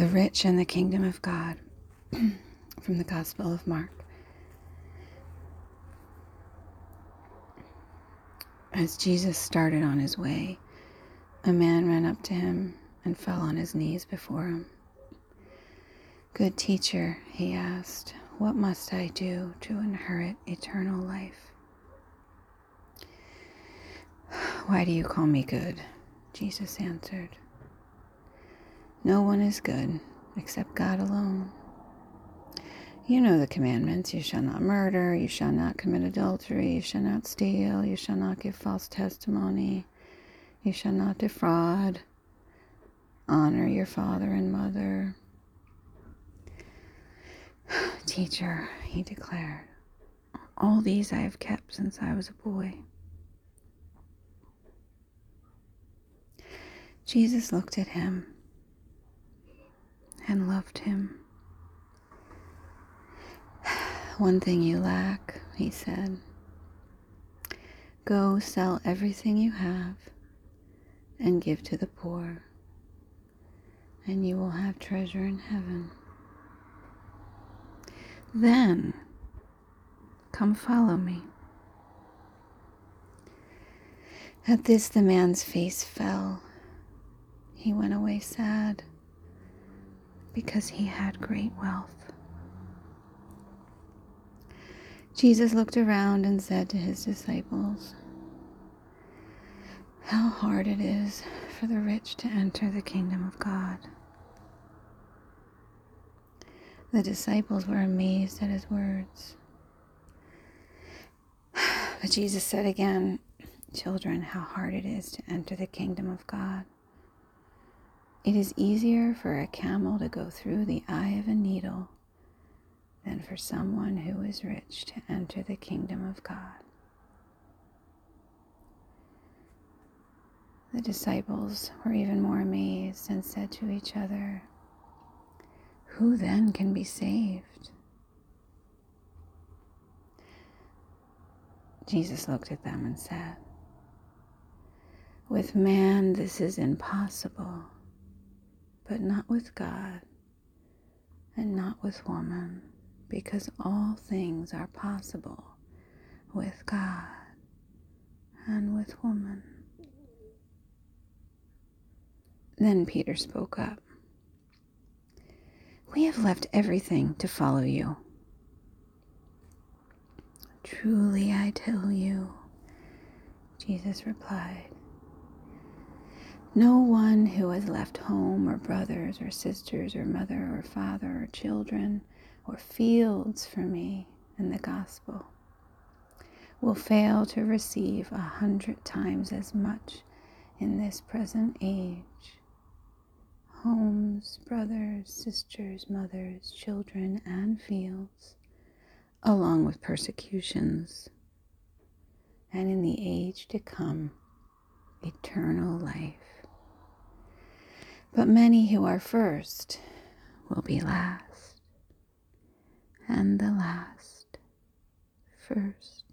The Rich and the Kingdom of God from the Gospel of Mark. As Jesus started on his way, a man ran up to him and fell on his knees before him. Good teacher, he asked, what must I do to inherit eternal life? Why do you call me good? Jesus answered. No one is good except God alone. You know the commandments. You shall not murder, you shall not commit adultery, you shall not steal, you shall not give false testimony, you shall not defraud, honor your father and mother. Teacher, he declared, all these I have kept since I was a boy. Jesus looked at him loved him. One thing you lack, he said. Go sell everything you have and give to the poor, and you will have treasure in heaven. Then come follow me. At this, the man's face fell. He went away sad because he had great wealth. Jesus looked around and said to his disciples, How hard it is for the rich to enter the kingdom of God. The disciples were amazed at his words. But Jesus said again, Children, how hard it is to enter the kingdom of God. It is easier for a camel to go through the eye of a needle than for someone who is rich to enter the kingdom of God. The disciples were even more amazed and said to each other, Who then can be saved? Jesus looked at them and said, With man this is impossible but not with God and not with woman, because all things are possible with God and with woman. Then Peter spoke up. We have left everything to follow you. Truly, I tell you, Jesus replied, no one who has left home or brothers or sisters or mother or father or children or fields for me in the gospel will fail to receive a hundred times as much in this present age. Homes, brothers, sisters, mothers, children, and fields, along with persecutions, and in the age to come, eternal life. But many who are first will be last, and the last first.